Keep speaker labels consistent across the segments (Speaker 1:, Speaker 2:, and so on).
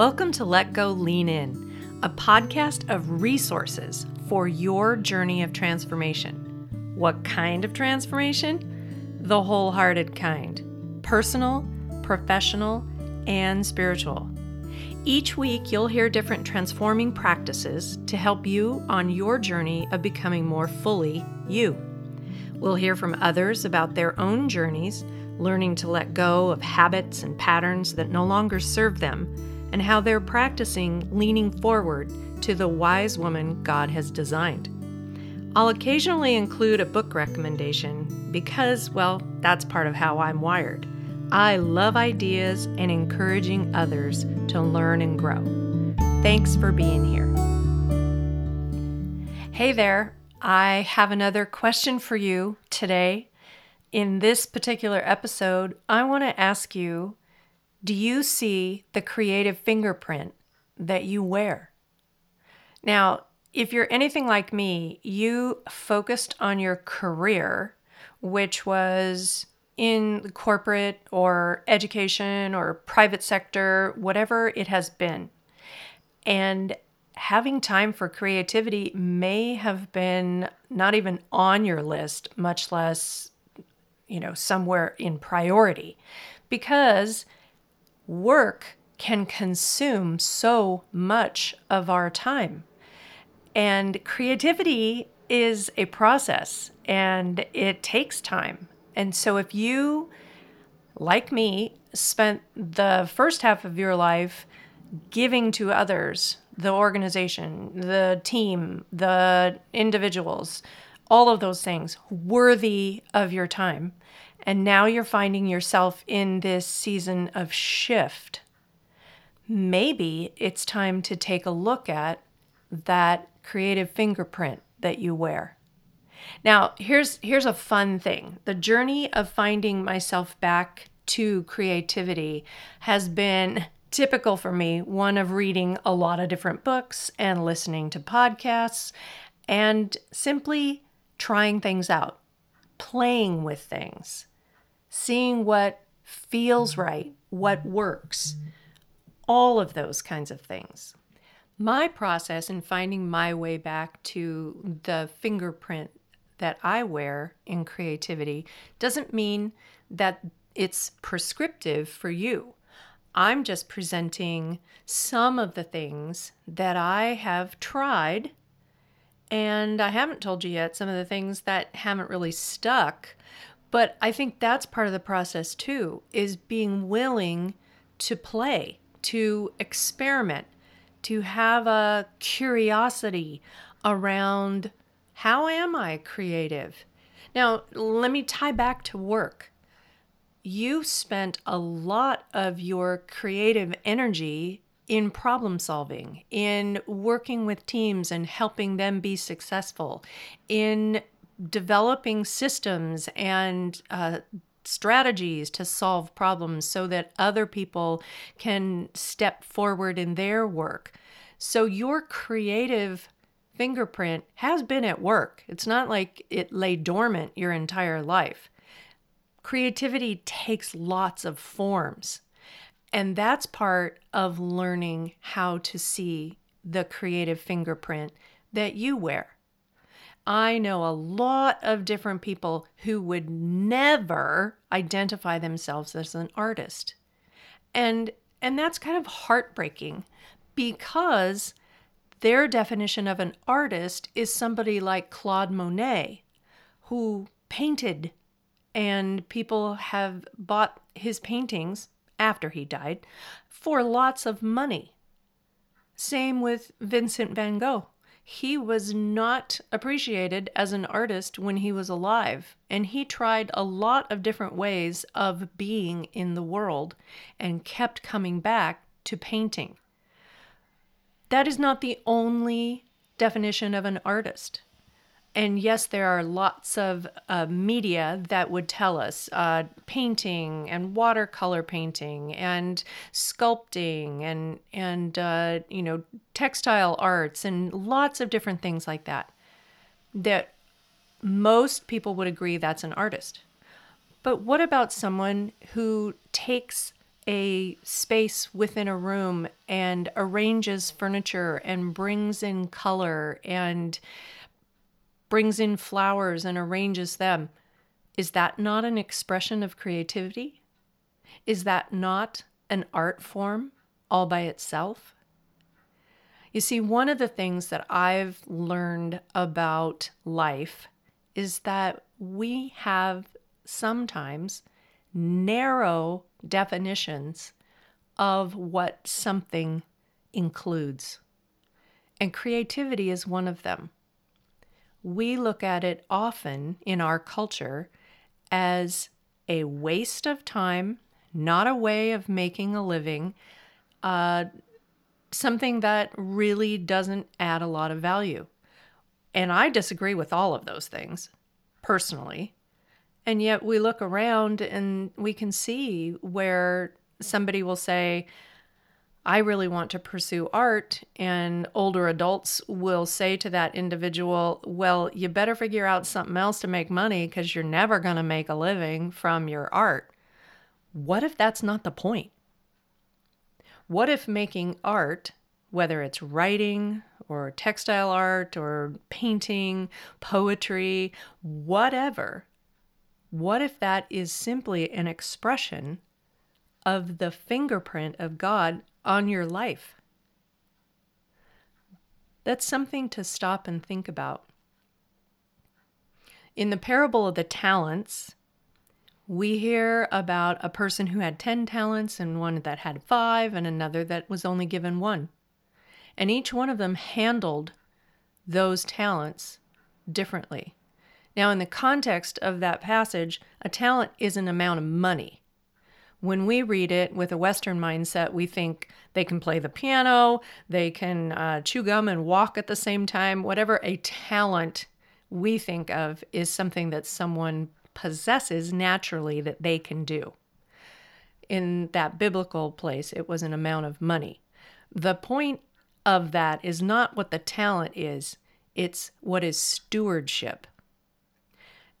Speaker 1: Welcome to Let Go Lean In, a podcast of resources for your journey of transformation. What kind of transformation? The wholehearted kind personal, professional, and spiritual. Each week, you'll hear different transforming practices to help you on your journey of becoming more fully you. We'll hear from others about their own journeys, learning to let go of habits and patterns that no longer serve them and how they're practicing leaning forward to the wise woman God has designed. I'll occasionally include a book recommendation because, well, that's part of how I'm wired. I love ideas and encouraging others to learn and grow. Thanks for being here. Hey there, I have another question for you today. In this particular episode, I want to ask you do you see the creative fingerprint that you wear? Now, if you're anything like me, you focused on your career, which was in corporate or education or private sector, whatever it has been. And having time for creativity may have been not even on your list, much less, you know, somewhere in priority, because work can consume so much of our time. And creativity is a process and it takes time. And so if you, like me, spent the first half of your life giving to others, the organization, the team, the individuals, all of those things worthy of your time, and now you're finding yourself in this season of shift. Maybe it's time to take a look at that creative fingerprint that you wear. Now, here's here's a fun thing. The journey of finding myself back to creativity has been typical for me, one of reading a lot of different books and listening to podcasts and simply trying things out, playing with things seeing what feels right, what works, all of those kinds of things. My process in finding my way back to the fingerprint that I wear in creativity doesn't mean that it's prescriptive for you. I'm just presenting some of the things that I have tried, and I haven't told you yet some of the things that haven't really stuck, but I think that's part of the process too, is being willing to play, to experiment, to have a curiosity around how am I creative? Now, let me tie back to work. You spent a lot of your creative energy in problem solving, in working with teams and helping them be successful, in developing systems and uh, strategies to solve problems so that other people can step forward in their work. So your creative fingerprint has been at work. It's not like it lay dormant your entire life. Creativity takes lots of forms. And that's part of learning how to see the creative fingerprint that you wear. I know a lot of different people who would never identify themselves as an artist. And and that's kind of heartbreaking because their definition of an artist is somebody like Claude Monet who painted and people have bought his paintings after he died for lots of money. Same with Vincent van Gogh he was not appreciated as an artist when he was alive. And he tried a lot of different ways of being in the world and kept coming back to painting. That is not the only definition of an artist. And yes, there are lots of uh, media that would tell us uh, painting and watercolor painting and sculpting and and uh, you know textile arts and lots of different things like that. That most people would agree that's an artist. But what about someone who takes a space within a room and arranges furniture and brings in color and brings in flowers and arranges them, is that not an expression of creativity? Is that not an art form all by itself? You see, one of the things that I've learned about life is that we have sometimes narrow definitions of what something includes. And creativity is one of them. We look at it often in our culture as a waste of time, not a way of making a living, uh, something that really doesn't add a lot of value. And I disagree with all of those things personally. And yet we look around and we can see where somebody will say, I really want to pursue art. And older adults will say to that individual, Well, you better figure out something else to make money because you're never going to make a living from your art. What if that's not the point? What if making art, whether it's writing or textile art or painting, poetry, whatever, what if that is simply an expression of the fingerprint of God on your life? That's something to stop and think about. In the parable of the talents, we hear about a person who had 10 talents and one that had five and another that was only given one. And each one of them handled those talents differently. Now, in the context of that passage, a talent is an amount of money. When we read it with a Western mindset, we think they can play the piano, they can uh, chew gum and walk at the same time. Whatever a talent we think of is something that someone possesses naturally that they can do. In that biblical place, it was an amount of money. The point of that is not what the talent is, it's what is stewardship.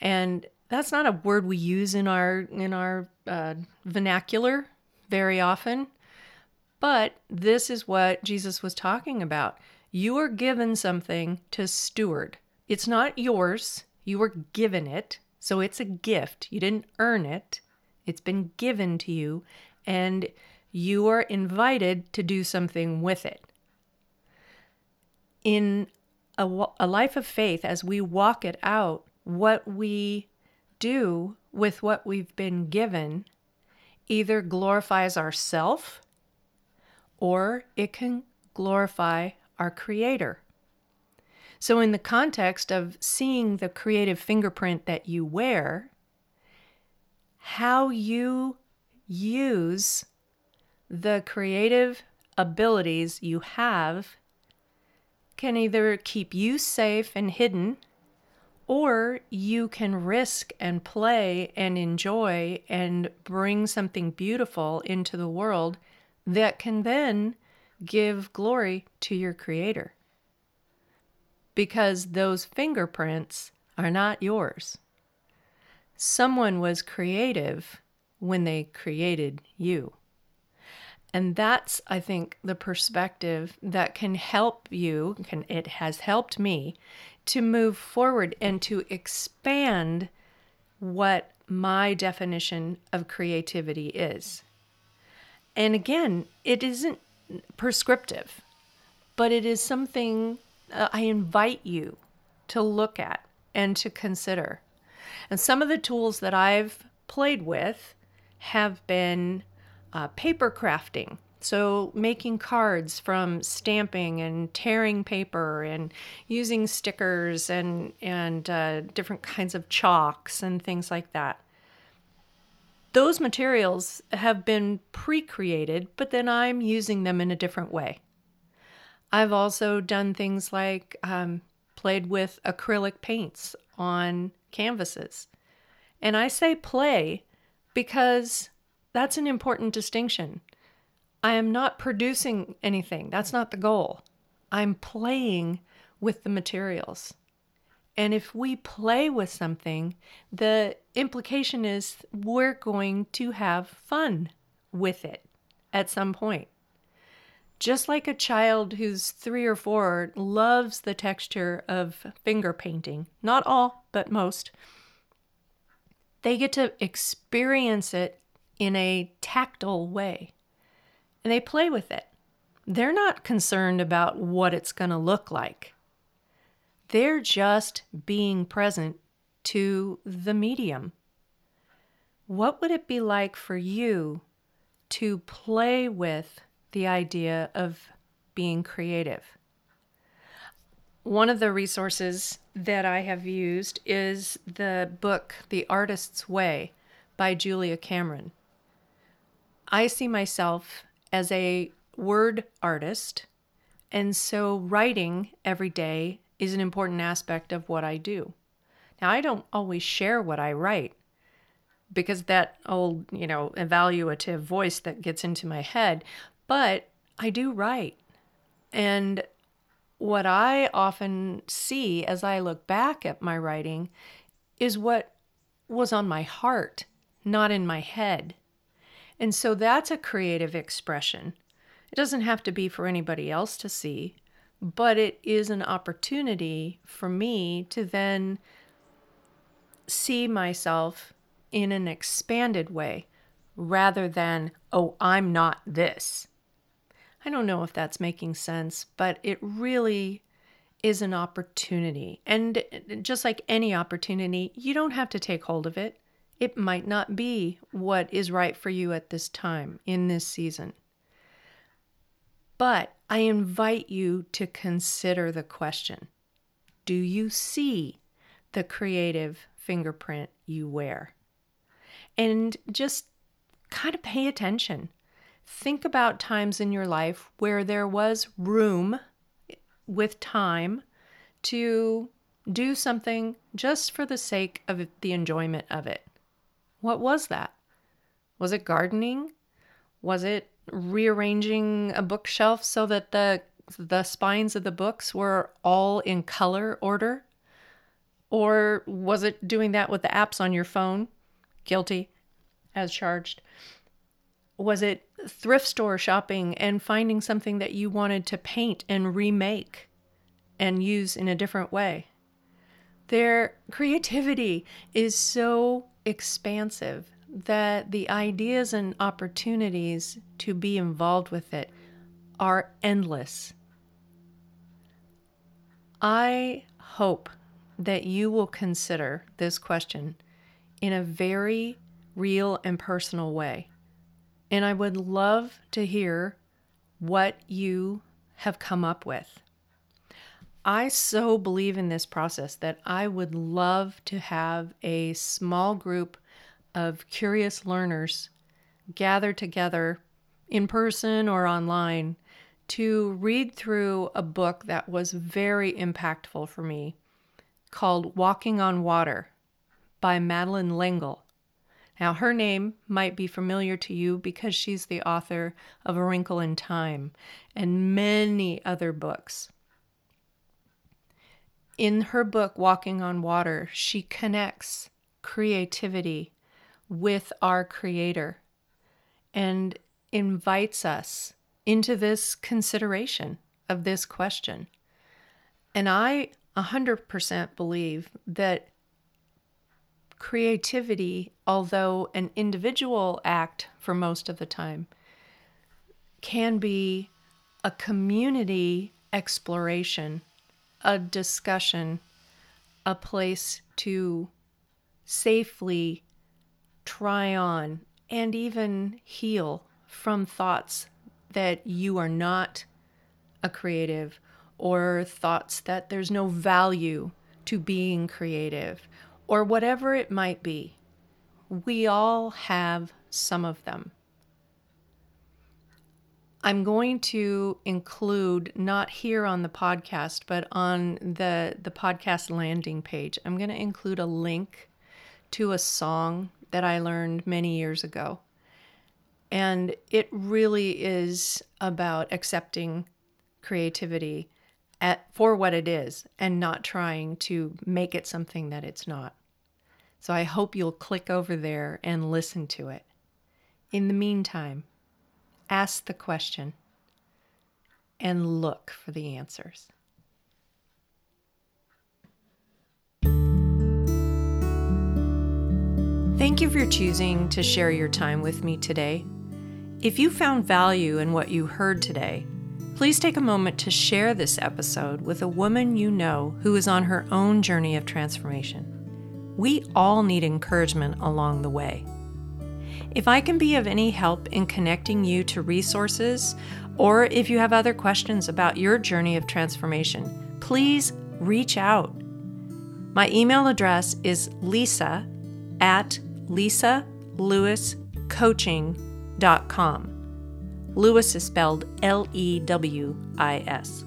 Speaker 1: And that's not a word we use in our in our uh, vernacular very often. But this is what Jesus was talking about. You are given something to steward. It's not yours. You were given it. So it's a gift. You didn't earn it. It's been given to you and you are invited to do something with it. In a, a life of faith, as we walk it out, what we do with what we've been given either glorifies ourself or it can glorify our creator. So, in the context of seeing the creative fingerprint that you wear, how you use the creative abilities you have can either keep you safe and hidden or you can risk and play and enjoy and bring something beautiful into the world that can then give glory to your Creator. Because those fingerprints are not yours. Someone was creative when they created you. And that's, I think, the perspective that can help you, can, it has helped me to move forward and to expand what my definition of creativity is. And again, it isn't prescriptive, but it is something uh, I invite you to look at and to consider. And some of the tools that I've played with have been uh, paper crafting. So, making cards from stamping and tearing paper and using stickers and, and uh, different kinds of chalks and things like that. Those materials have been pre created, but then I'm using them in a different way. I've also done things like um, played with acrylic paints on canvases. And I say play because that's an important distinction. I am not producing anything. That's not the goal. I'm playing with the materials. And if we play with something, the implication is we're going to have fun with it at some point. Just like a child who's three or four loves the texture of finger painting, not all, but most, they get to experience it in a tactile way and they play with it. They're not concerned about what it's going to look like. They're just being present to the medium. What would it be like for you to play with the idea of being creative. One of the resources that I have used is the book The Artist's Way by Julia Cameron. I see myself as a word artist, and so writing every day is an important aspect of what I do. Now, I don't always share what I write because that old, you know, evaluative voice that gets into my head but I do write. And what I often see as I look back at my writing is what was on my heart, not in my head. And so that's a creative expression. It doesn't have to be for anybody else to see, but it is an opportunity for me to then see myself in an expanded way rather than, oh, I'm not this. I don't know if that's making sense, but it really is an opportunity. And uh, just like any opportunity, you don't have to take hold of it. It might not be what is right for you at this time in this season. But I invite you to consider the question Do you see the creative fingerprint you wear? And just kind of pay attention. Think about times in your life where there was room with time to do something just for the sake of the enjoyment of it. What was that? Was it gardening? Was it rearranging a bookshelf so that the the spines of the books were all in color order? Or was it doing that with the apps on your phone? Guilty as charged was it thrift store shopping and finding something that you wanted to paint and remake and use in a different way? Their creativity is so expansive that the ideas and opportunities to be involved with it are endless. I hope that you will consider this question in a very real and personal way. And I would love to hear what you have come up with. I so believe in this process that I would love to have a small group of curious learners gather together in person or online to read through a book that was very impactful for me called Walking on Water by Madeleine L'Engle. Now, her name might be familiar to you because she's the author of A Wrinkle in Time and many other books. In her book, Walking on Water, she connects creativity with our Creator and invites us into this consideration of this question. And I 100% believe that creativity, although an individual act for most of the time, can be a community exploration, a discussion, a place to safely try on and even heal from thoughts that you are not a creative or thoughts that there's no value to being creative or whatever it might be. We all have some of them. I'm going to include not here on the podcast, but on the the podcast landing page. I'm going to include a link to a song that I learned many years ago. And it really is about accepting creativity at, for what it is and not trying to make it something that it's not. So I hope you'll click over there and listen to it. In the meantime, ask the question and look for the answers. Thank you for choosing to share your time with me today. If you found value in what you heard today, please take a moment to share this episode with a woman you know who is on her own journey of transformation. We all need encouragement along the way. If I can be of any help in connecting you to resources, or if you have other questions about your journey of transformation, please reach out. My email address is lisa at lisalewiscoaching.com. Lewis is spelled L E W I S.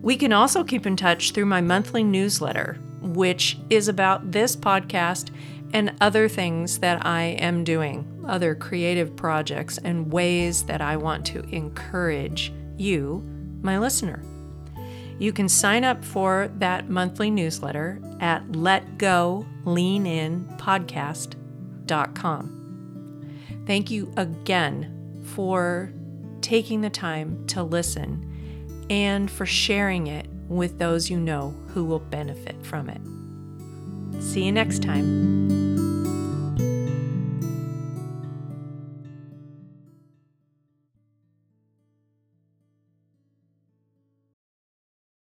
Speaker 1: We can also keep in touch through my monthly newsletter, which is about this podcast and other things that I am doing, other creative projects, and ways that I want to encourage you, my listener. You can sign up for that monthly newsletter at letgoleaninpodcast.com. Thank you again for taking the time to listen and for sharing it with those you know who will benefit from it. See you next time.